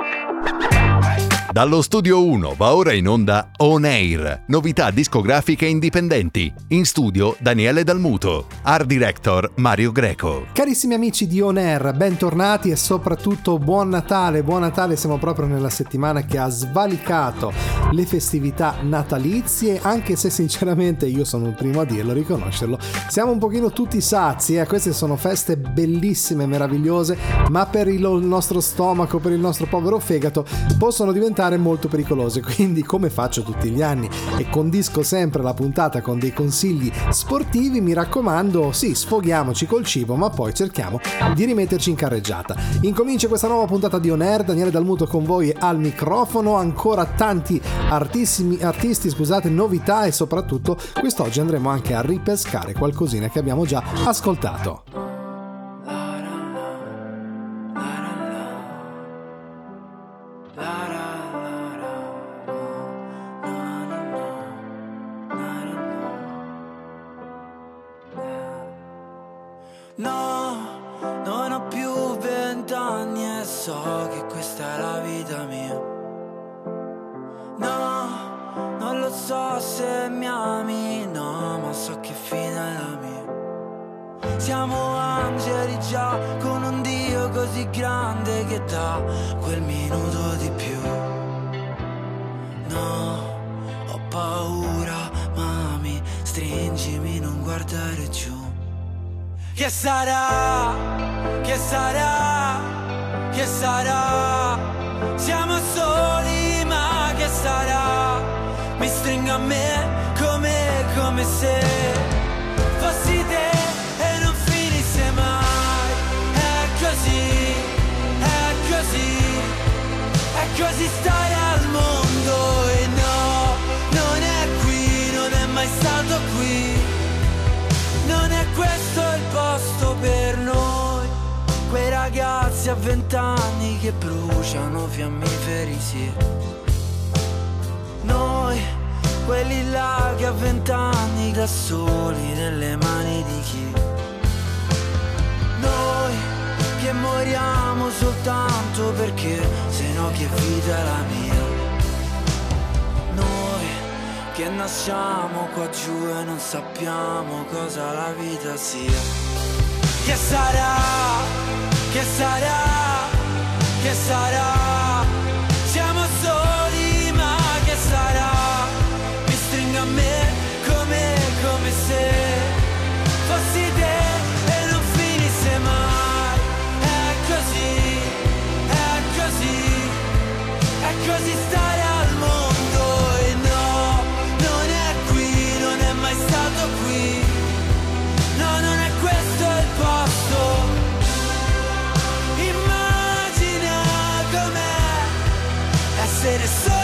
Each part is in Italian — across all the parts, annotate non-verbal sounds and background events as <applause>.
Ha <laughs> ha Dallo studio 1 va ora in onda On Air, novità discografiche indipendenti. In studio Daniele Dalmuto, art director Mario Greco. Carissimi amici di On Air, bentornati e soprattutto buon Natale. Buon Natale, siamo proprio nella settimana che ha svalicato le festività natalizie, anche se sinceramente io sono il primo a dirlo, a riconoscerlo. Siamo un pochino tutti sazi, eh? queste sono feste bellissime, meravigliose, ma per il nostro stomaco, per il nostro povero fegato, possono diventare diventare molto pericolose, <laughs> quindi come faccio tutti gli anni e condisco sempre la puntata con dei consigli sportivi, mi raccomando, sì, sfoghiamoci col cibo, ma poi cerchiamo di rimetterci in carreggiata. Incomincia questa nuova puntata di On Air, Daniele Dalmuto con voi al microfono, ancora tanti artisti, scusate, novità e soprattutto quest'oggi andremo anche a ripescare qualcosina che abbiamo già ascoltato. so che questa è la vita mia. No, non lo so se mi ami, no, ma so che fine è la mia. Siamo angeli già con un Dio così grande che dà quel minuto di più. No, ho paura, mami, stringimi, non guardare giù. Che sarà? Che sarà? A vent'anni che bruciano fiammiferi, sì. Noi, quelli là che a vent'anni da soli nelle mani di chi? Noi, che moriamo soltanto perché se no che vita è la mia? Noi, che nasciamo qua giù e non sappiamo cosa la vita sia. Che sarà? Che sarà? Che sarà? Siamo soli ma che sarà? Mi stringo a me come, come se fossi te e non finisse mai È così, è così, è così stare essere soli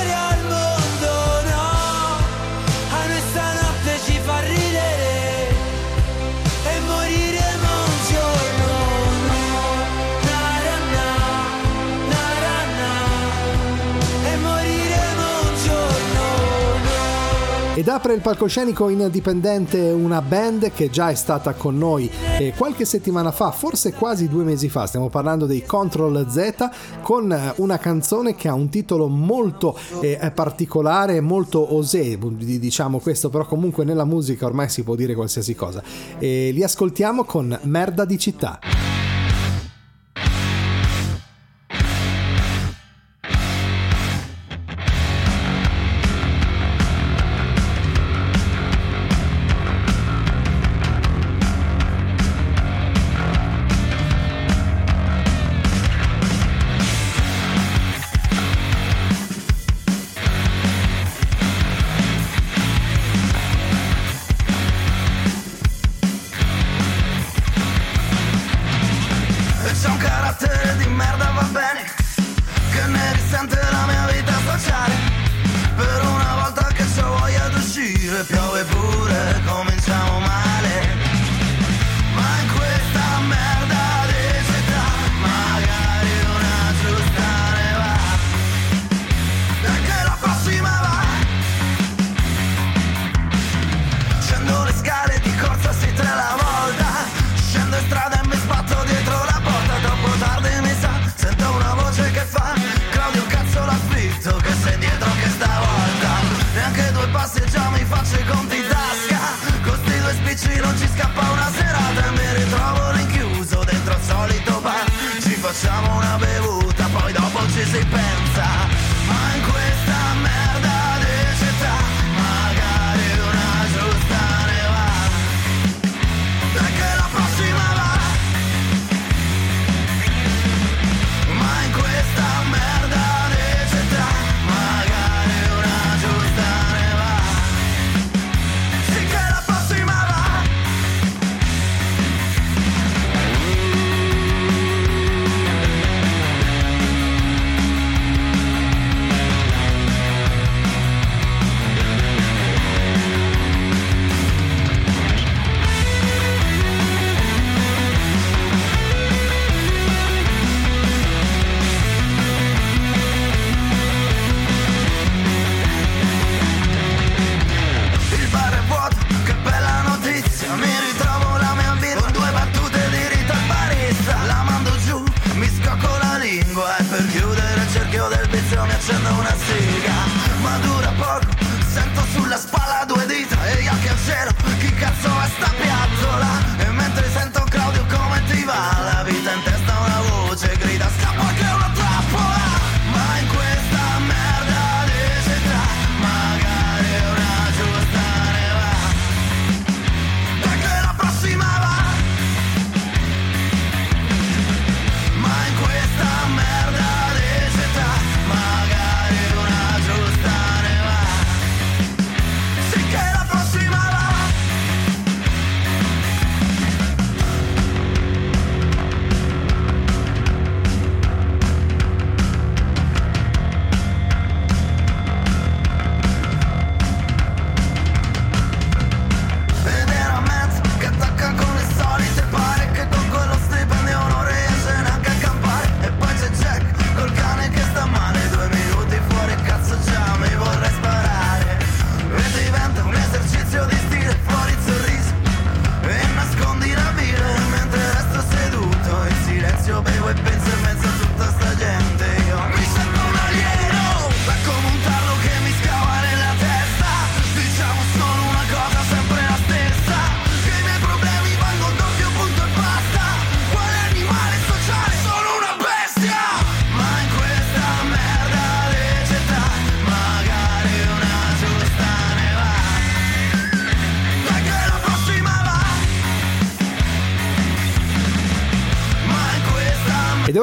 Ed apre il palcoscenico indipendente una band che già è stata con noi eh, qualche settimana fa, forse quasi due mesi fa, stiamo parlando dei Control Z con eh, una canzone che ha un titolo molto eh, particolare, molto osé, diciamo questo, però comunque nella musica ormai si può dire qualsiasi cosa. E li ascoltiamo con Merda di città. sleep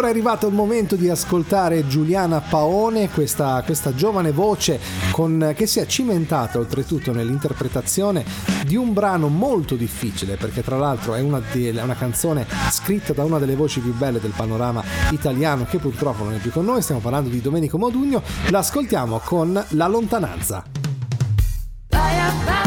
Allora è arrivato il momento di ascoltare Giuliana Paone, questa, questa giovane voce con, che si è cimentata oltretutto nell'interpretazione di un brano molto difficile, perché tra l'altro è una, di, una canzone scritta da una delle voci più belle del panorama italiano che purtroppo non è più con noi, stiamo parlando di Domenico Modugno, l'ascoltiamo con La lontananza. Bye, bye.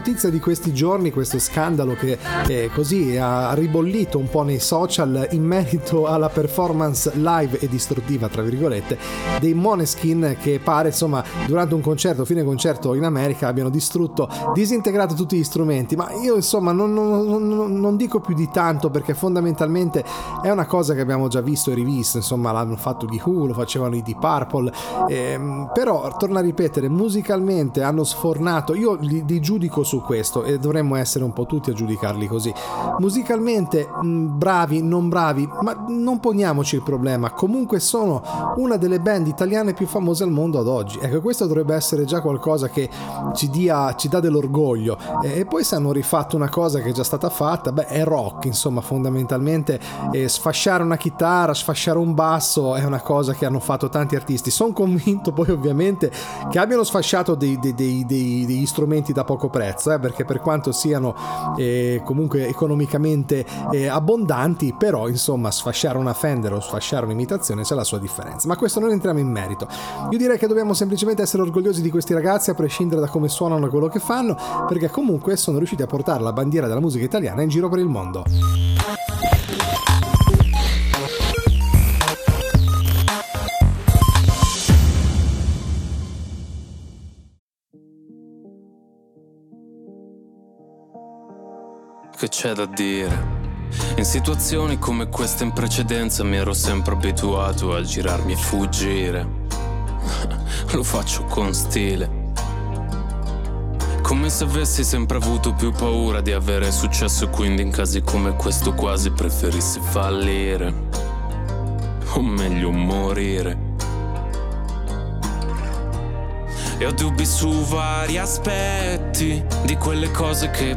Notizia di questi giorni questo scandalo che eh, così ha ribollito un po' nei social in merito alla performance live e distruttiva, tra virgolette, dei Moneskin che pare insomma durante un concerto, fine concerto in America abbiano distrutto, disintegrato tutti gli strumenti, ma io insomma non, non- non- non dico più di tanto perché fondamentalmente è una cosa che abbiamo già visto e rivisto, insomma l'hanno fatto gli Who, lo facevano i Deep Purple, ehm, però torno a ripetere, musicalmente hanno sfornato, io li, li giudico su questo e dovremmo essere un po' tutti a giudicarli così, musicalmente mh, bravi, non bravi, ma non poniamoci il problema, comunque sono una delle band italiane più famose al mondo ad oggi, ecco questo dovrebbe essere già qualcosa che ci, dia, ci dà dell'orgoglio. E, e poi se hanno rifatto una cosa che è già stata fatta, beh è rock, insomma fondamentalmente eh, sfasciare una chitarra, sfasciare un basso è una cosa che hanno fatto tanti artisti, sono convinto poi ovviamente che abbiano sfasciato dei- dei- dei- degli strumenti da poco prezzo, eh, perché per quanto siano eh, comunque economicamente eh, abbondanti, però insomma sfasciare una Fender o sfasciare un'imitazione c'è la sua differenza, ma questo non entriamo in merito. Io direi che dobbiamo semplicemente essere orgogliosi di questi ragazzi a prescindere da come suonano e quello che fanno, perché comunque sono riusciti a portare la bandiera della musica italiana in giro per il mondo. Che c'è da dire? In situazioni come queste in precedenza mi ero sempre abituato a girarmi e fuggire. <laughs> Lo faccio con stile. Come se avessi sempre avuto più paura di avere successo e quindi in casi come questo quasi preferissi fallire. O meglio morire. E ho dubbi su vari aspetti di quelle cose che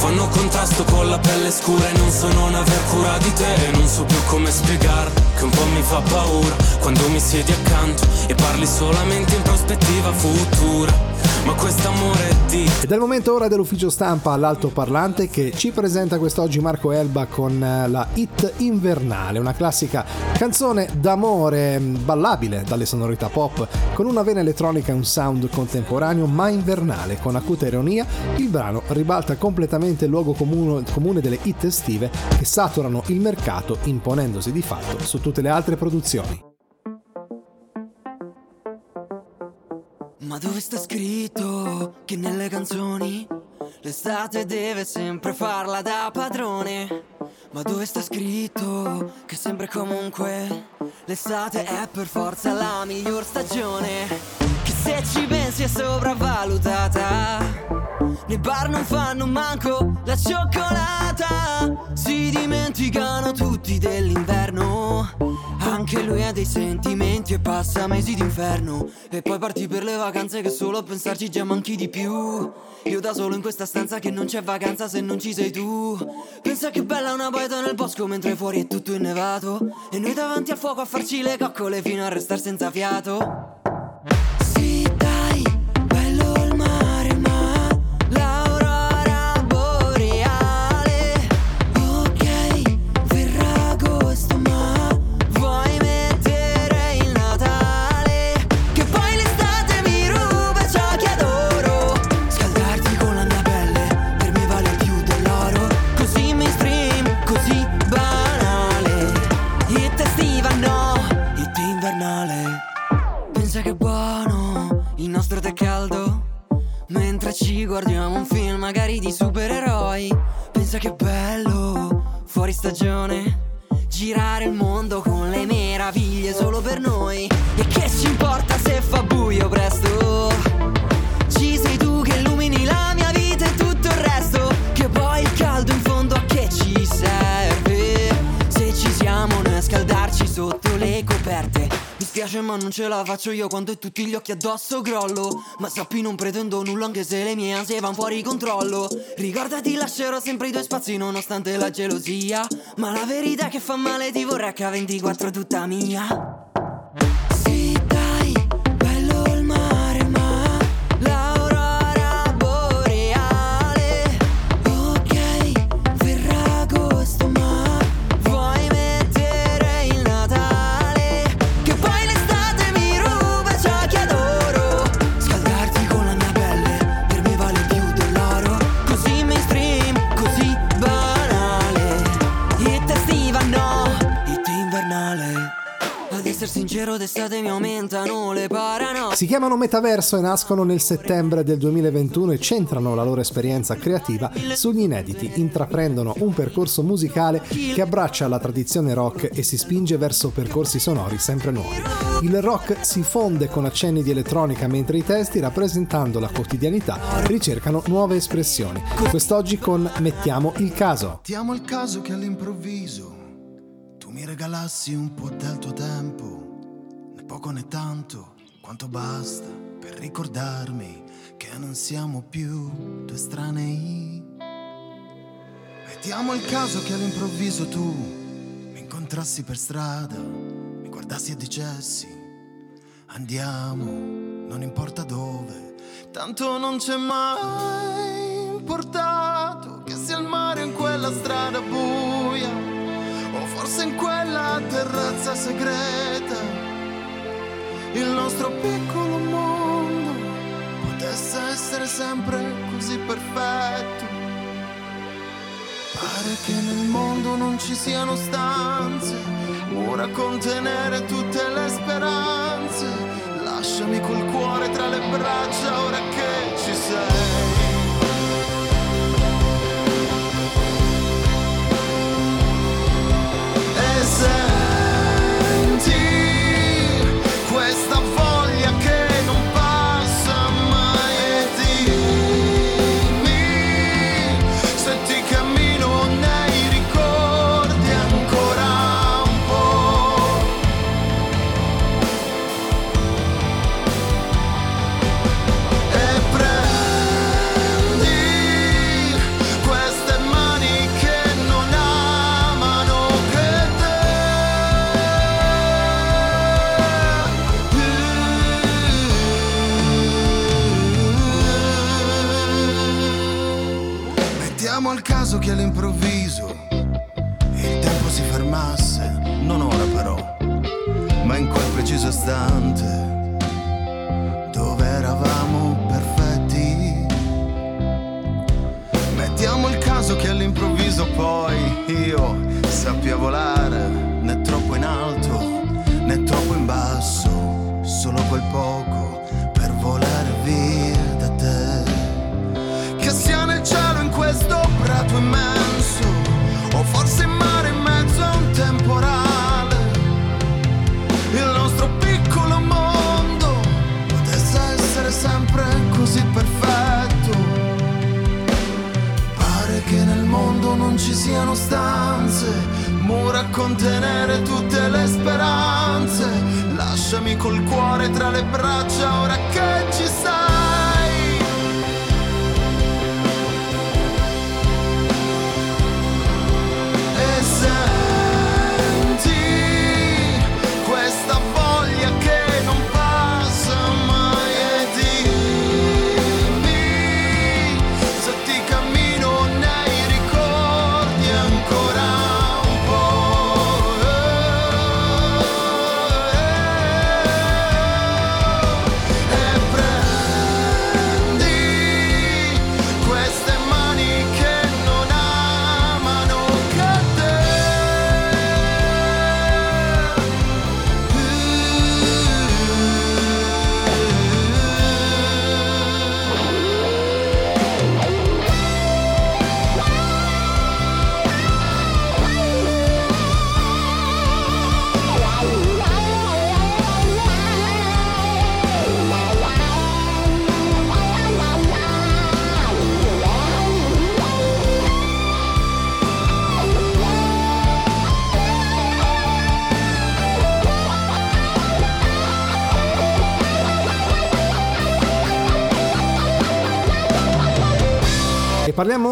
Fanno contrasto con la pelle scura e non so non aver cura di te E non so più come spiegar che un po' mi fa paura Quando mi siedi accanto e parli solamente in prospettiva futura Ma quest'amore è di Ed è il momento ora dell'ufficio stampa all'altoparlante che ci presenta quest'oggi Marco Elba con eh, la hit invernale, una classica canzone d'amore mh, ballabile dalle sonorità pop, con una vena elettronica e un sound contemporaneo ma invernale. Con acuta ironia, il brano ribalta completamente il luogo comune, comune delle hit estive che saturano il mercato imponendosi di fatto su tutte le altre produzioni. Ma dove sta scritto che nelle canzoni l'estate deve sempre farla da padrone? Ma dove sta scritto che sempre comunque l'estate è per forza la miglior stagione? Se ci pensi è sopravvalutata. Nei bar non fanno manco la cioccolata. Si dimenticano tutti dell'inverno. Anche Che lui ha dei sentimenti e passa mesi d'inferno E poi parti per le vacanze che solo a pensarci già manchi di più Io da solo in questa stanza che non c'è vacanza se non ci sei tu Pensa che bella una poeta nel bosco mentre fuori è tutto innevato E noi davanti al fuoco a farci le coccole fino a restare senza fiato Mentre ci guardiamo un film magari di supereroi. Pensa che bello fuori stagione. Girare il mondo con le meraviglie solo per noi. E che ci importa se fa buio presto? Ci sei tu che illumini la mia vita e tutto il resto. Che poi il caldo in fondo a che ci serve? Se ci siamo noi a scaldarci sotto le coperte Mi spiace ma non ce la faccio io quando tutti gli occhi addosso crollo Ma sappi non pretendo nulla anche se le mie ansie van fuori controllo. Ricordati lascerò sempre i tuoi spazi nonostante la gelosia. Ma la verità che fa male ti vorrei H24 tutta mia essere sincero d'estate mi aumentano le paranoie Si chiamano Metaverso e nascono nel settembre del 2021 e centrano la loro esperienza creativa sugli inediti, intraprendono un percorso musicale che abbraccia la tradizione rock e si spinge verso percorsi sonori sempre nuovi. Il rock si fonde con accenni di elettronica mentre i testi, rappresentando la quotidianità, ricercano nuove espressioni. Quest'oggi con Mettiamo il caso. Mettiamo il caso che all'improvviso tu mi regalassi un po' del tuo tempo, poco né tanto, quanto basta per ricordarmi che non siamo più due estranei. Mettiamo il caso che all'improvviso tu mi incontrassi per strada, mi guardassi e dicessi andiamo, non importa dove, tanto non c'è mai importato che sia il mare in quella strada buia o forse in quella terrazza segreta il nostro piccolo mondo potesse essere sempre così perfetto. Pare che nel mondo non ci siano stanze, mura a contenere tutte le speranze. Lasciami col cuore tra le braccia ora che ci sei. E senti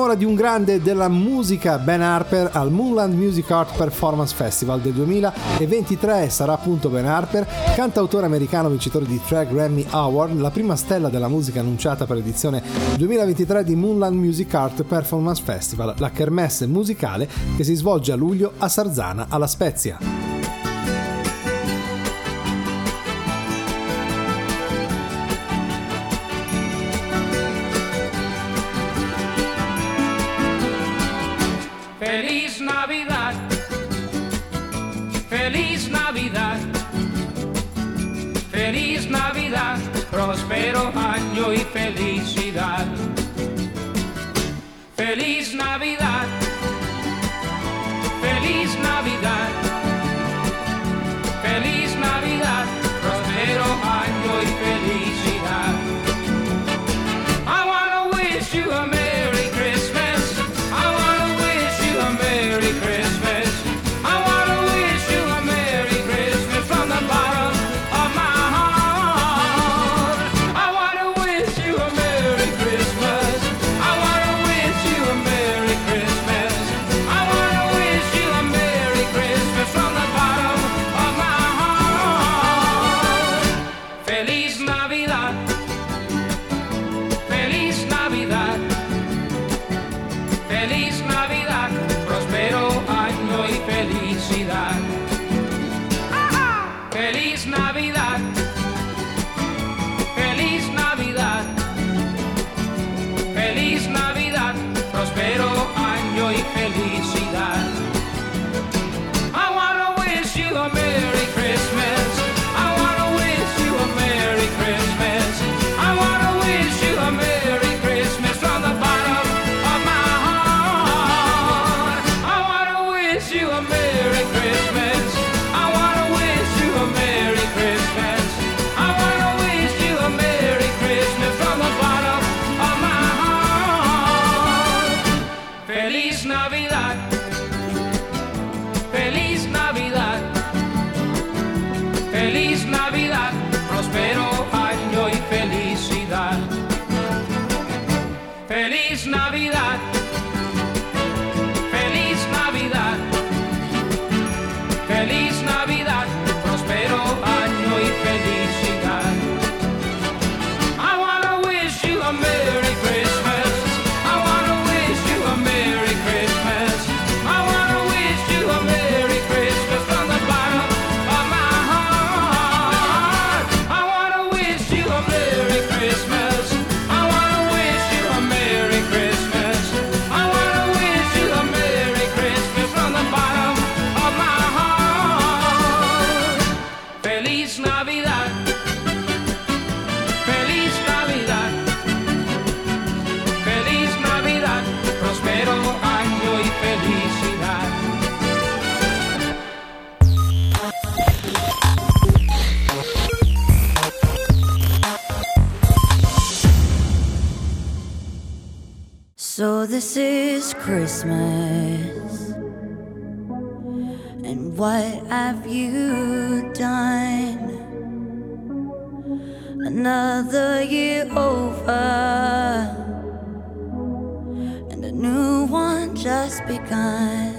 sonora di un grande della musica Ben Harper al Moonland Music Art Performance Festival del 2023 sarà appunto Ben Harper, cantautore americano vincitore di tre Grammy Award, la prima stella della musica annunciata per l'edizione 2023 di Moonland Music Art Performance Festival, la kermesse musicale che si svolge a luglio a Sarzana alla Spezia. orgulho e felicidade. Feliz Navidad. Christmas. And what have you done? Another year over, and a new one just begun.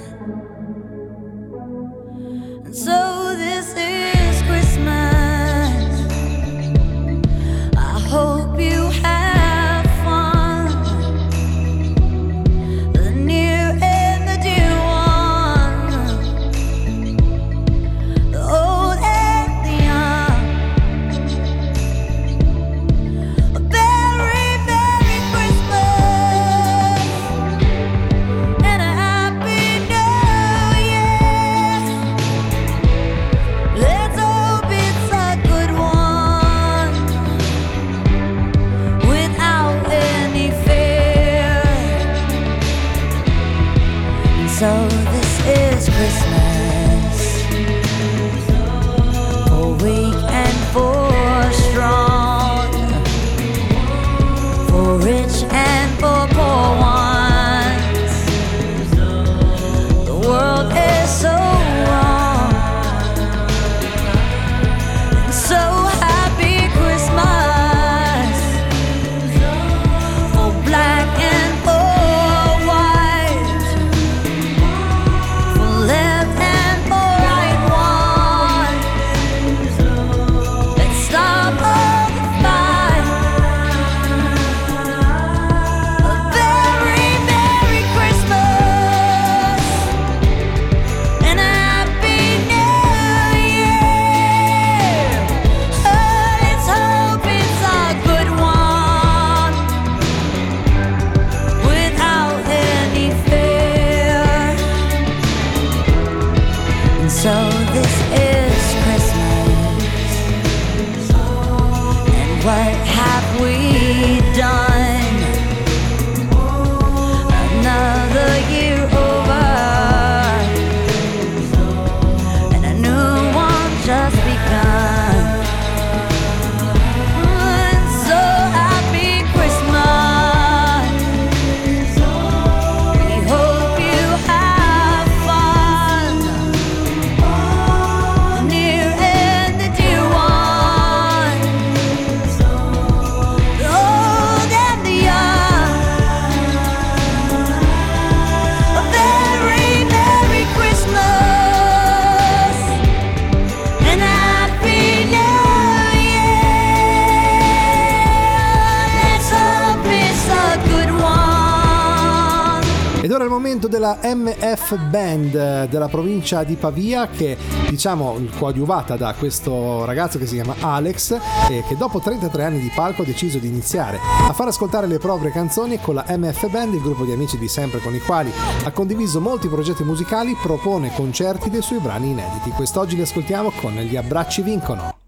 MF Band della provincia di Pavia che diciamo coadiuvata da questo ragazzo che si chiama Alex e che dopo 33 anni di palco ha deciso di iniziare a far ascoltare le proprie canzoni con la MF Band, il gruppo di amici di sempre con i quali ha condiviso molti progetti musicali, propone concerti dei suoi brani inediti. Quest'oggi li ascoltiamo con Gli abbracci vincono.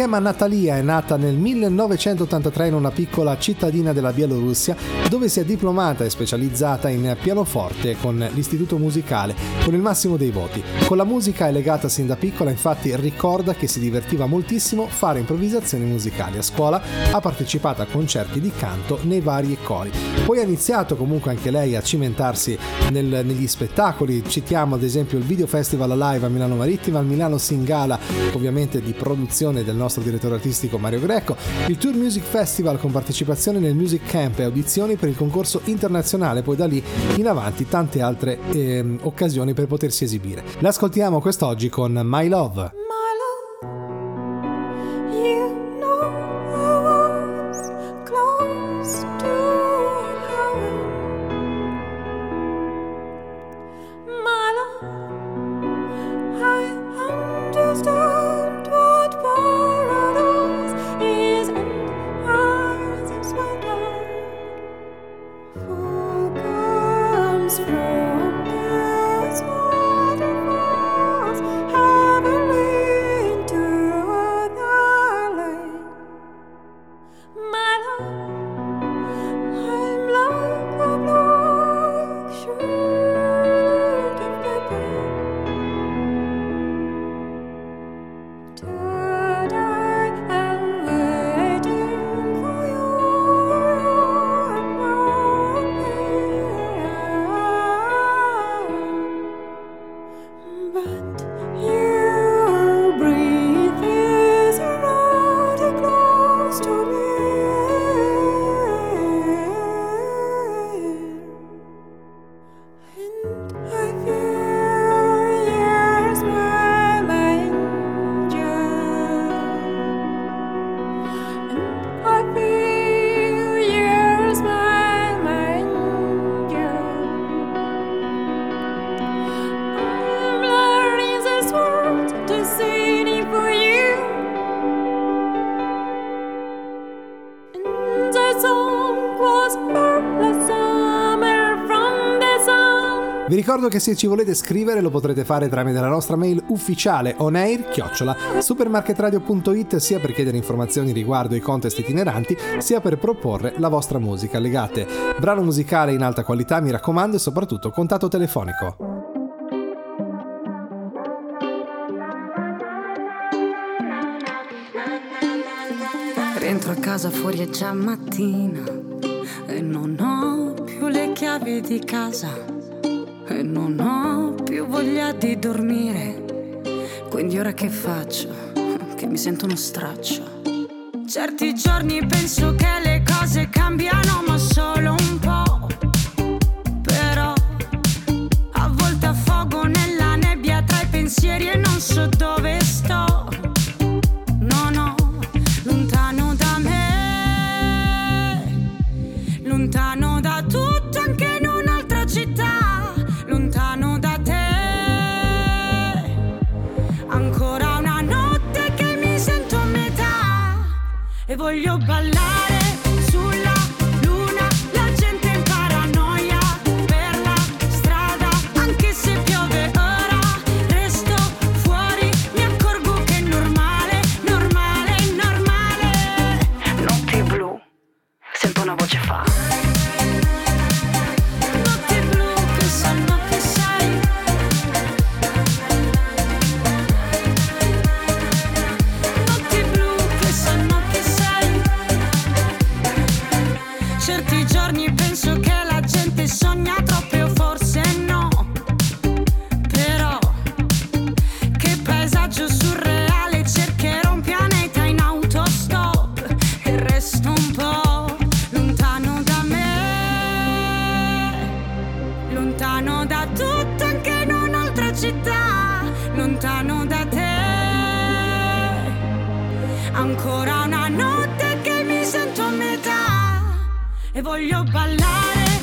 Chiama Natalia, è nata nel 1983 in una piccola cittadina della Bielorussia dove si è diplomata e specializzata in pianoforte con l'istituto musicale con il massimo dei voti. Con la musica è legata sin da piccola, infatti ricorda che si divertiva moltissimo fare improvvisazioni musicali. A scuola ha partecipato a concerti di canto nei vari cori. Poi ha iniziato comunque anche lei a cimentarsi nel- negli spettacoli, citiamo ad esempio il Video Festival Live a Milano Marittima, il Milano Singala ovviamente di produzione del nostro direttore artistico Mario Greco, il Tour Music Festival con partecipazione nel Music Camp e audizioni per il concorso internazionale, poi da lì in avanti tante altre ehm, occasioni per potersi esibire. L'ascoltiamo quest'oggi con My Love. Ricordo che se ci volete scrivere lo potrete fare tramite la nostra mail ufficiale onair chiocciola supermarketradio.it sia per chiedere informazioni riguardo i contest itineranti sia per proporre la vostra musica. Legate brano musicale in alta qualità, mi raccomando, e soprattutto contatto telefonico. Rientro a casa fuori è già mattina e non ho più le chiavi di casa e non ho più voglia di dormire. Quindi ora che faccio? Che mi sento uno straccio. Certi giorni penso che le cose cambiano ma solo un po'. Voglio ballare Ancora una notte che mi sento a metà e voglio ballare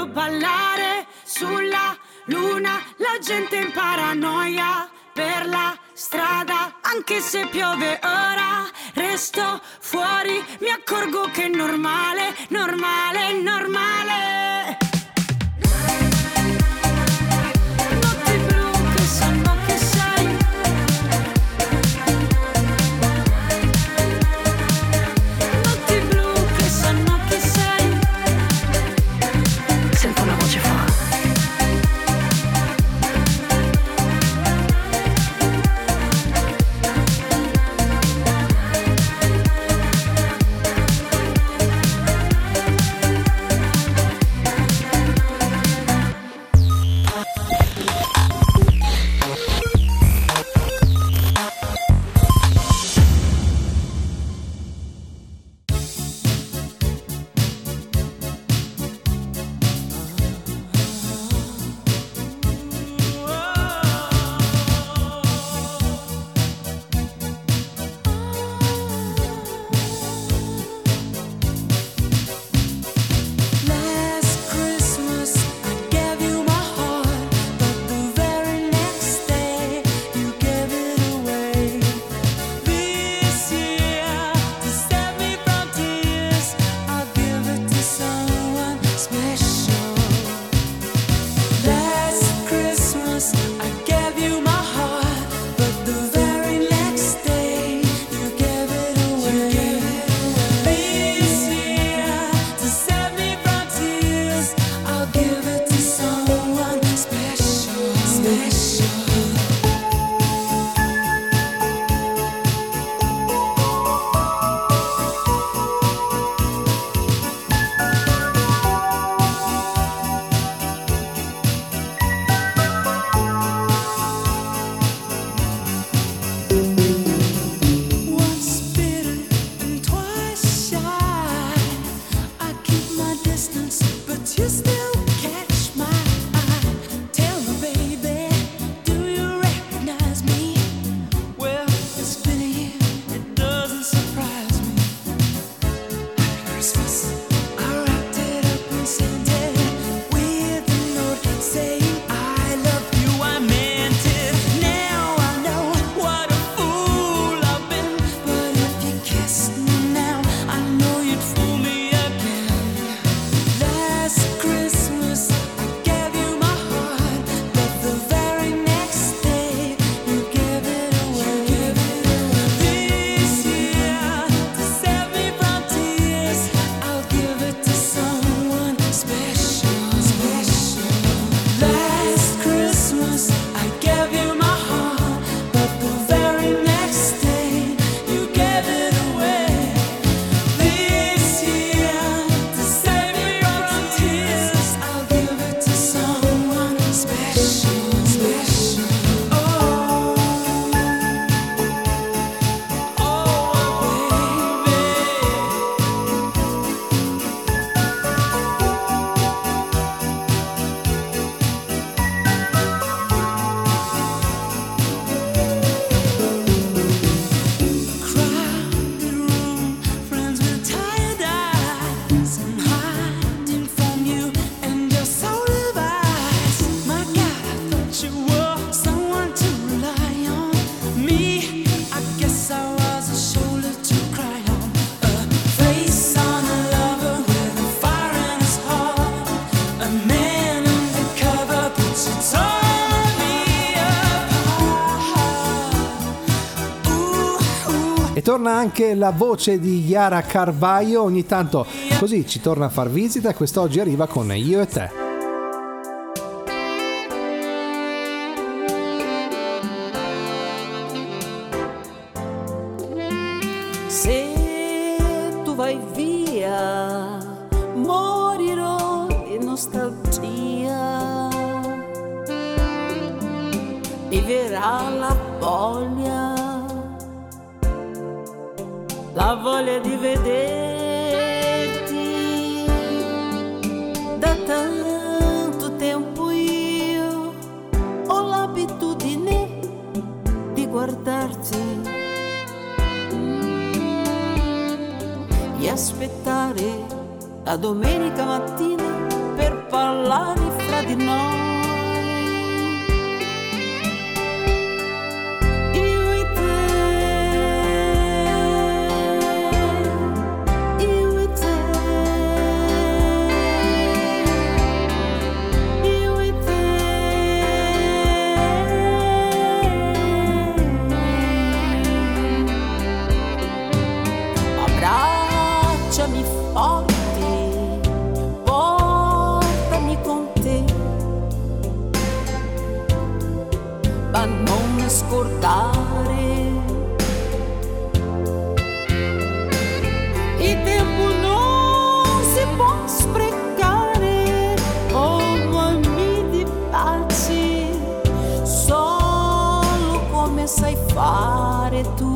voglio ballare sulla luna, la gente in paranoia per la strada, anche se piove ora, resto fuori, mi accorgo che è normale, normale, normale. E torna anche la voce di Yara Carvaio, ogni tanto così ci torna a far visita e quest'oggi arriva con Io e te. voglia di vederti. Da tanto tempo io ho l'abitudine di guardarti mm. e aspettare a domenica mattina per parlare fra di noi. Fare tu,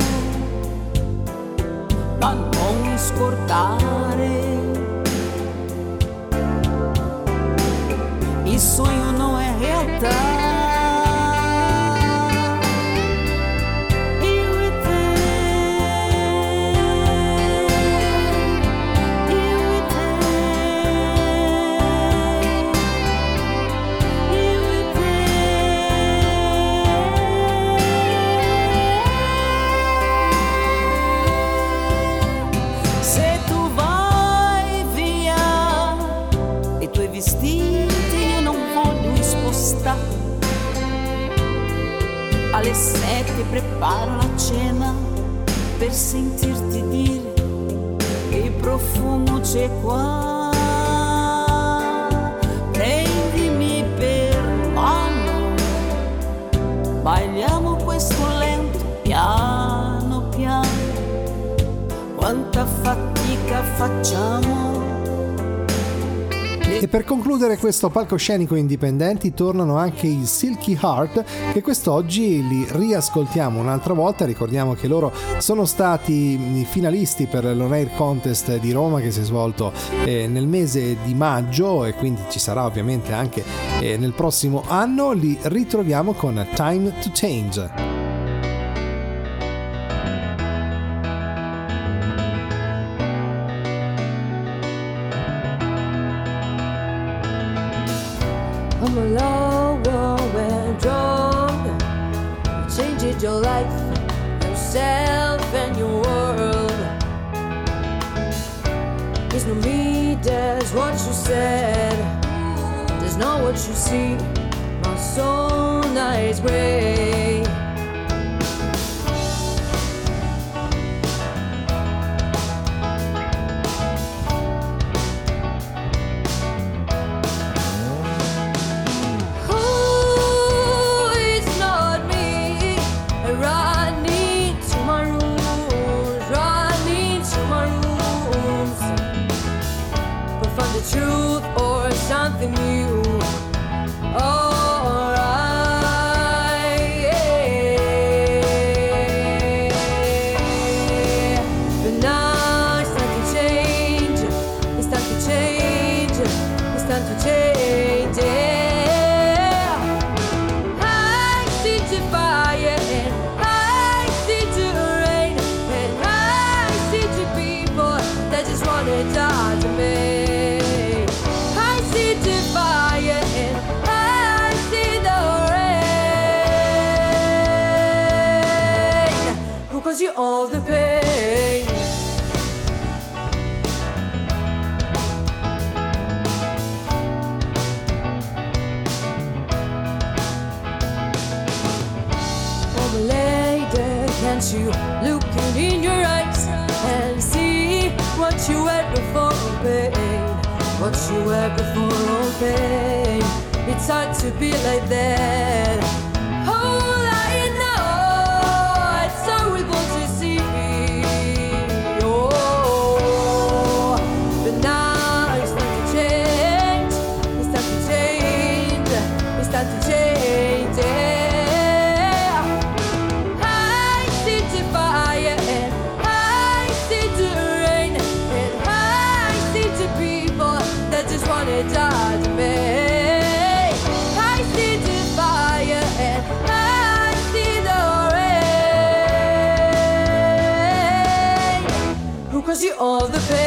ma non scordare. Il sogno non è realtà. Preparo la cena per sentirti dire che profumo c'è qua. Prendimi per mano, bailiamo questo lento piano piano. Quanta fatica facciamo E per concludere questo palcoscenico indipendenti tornano anche i Silky Heart che quest'oggi li riascoltiamo un'altra volta. Ricordiamo che loro sono stati i finalisti per l'On Air Contest di Roma che si è svolto eh, nel mese di maggio e quindi ci sarà ovviamente anche eh, nel prossimo anno. Li ritroviamo con Time to Change. Said. That's not what you see. My soul is gray. Can't you look in your eyes and see what you had before pain? What you had before pain? It's hard to be like that. All the pain.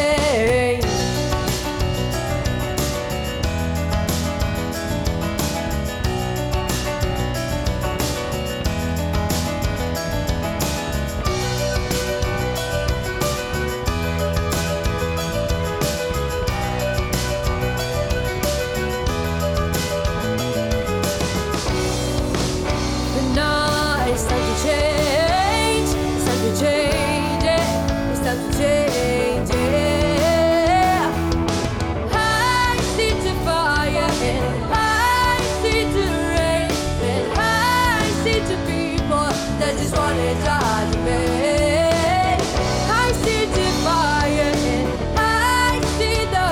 That just wanna me. I see the fire I see the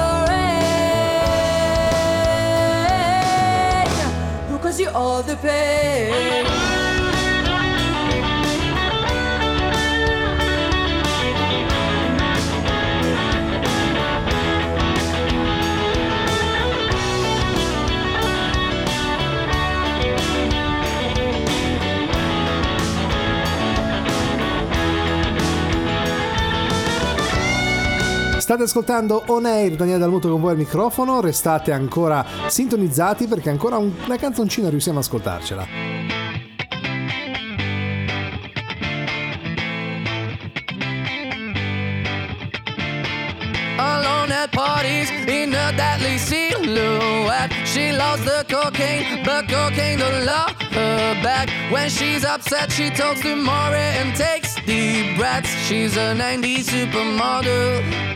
rain because you all the pain. State ascoltando On Air, Daniele Dalmuto con voi al microfono, restate ancora sintonizzati perché ancora un- una canzoncina riusciamo ad ascoltarcela. parties in a deadly silhouette. She loves the cocaine, but cocaine don't love her back. When she's upset, she talks to Maury and takes deep breaths. She's a 90s supermodel.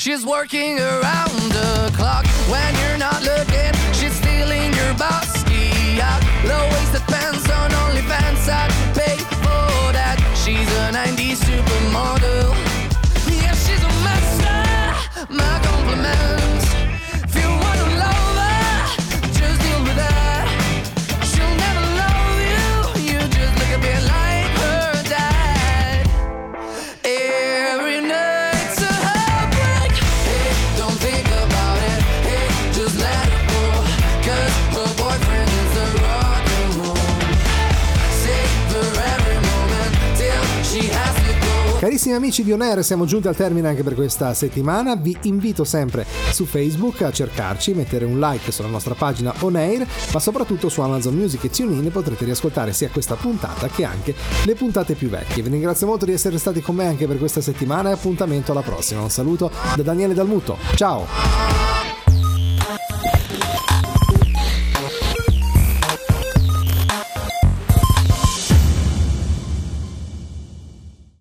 She's working around the clock when you're not looking. Carissimi amici di On Air, siamo giunti al termine anche per questa settimana. Vi invito sempre su Facebook a cercarci, mettere un like sulla nostra pagina On Air, ma soprattutto su Amazon Music e TuneIn potrete riascoltare sia questa puntata che anche le puntate più vecchie. Vi ringrazio molto di essere stati con me anche per questa settimana e appuntamento alla prossima. Un saluto da Daniele Dalmuto. Ciao!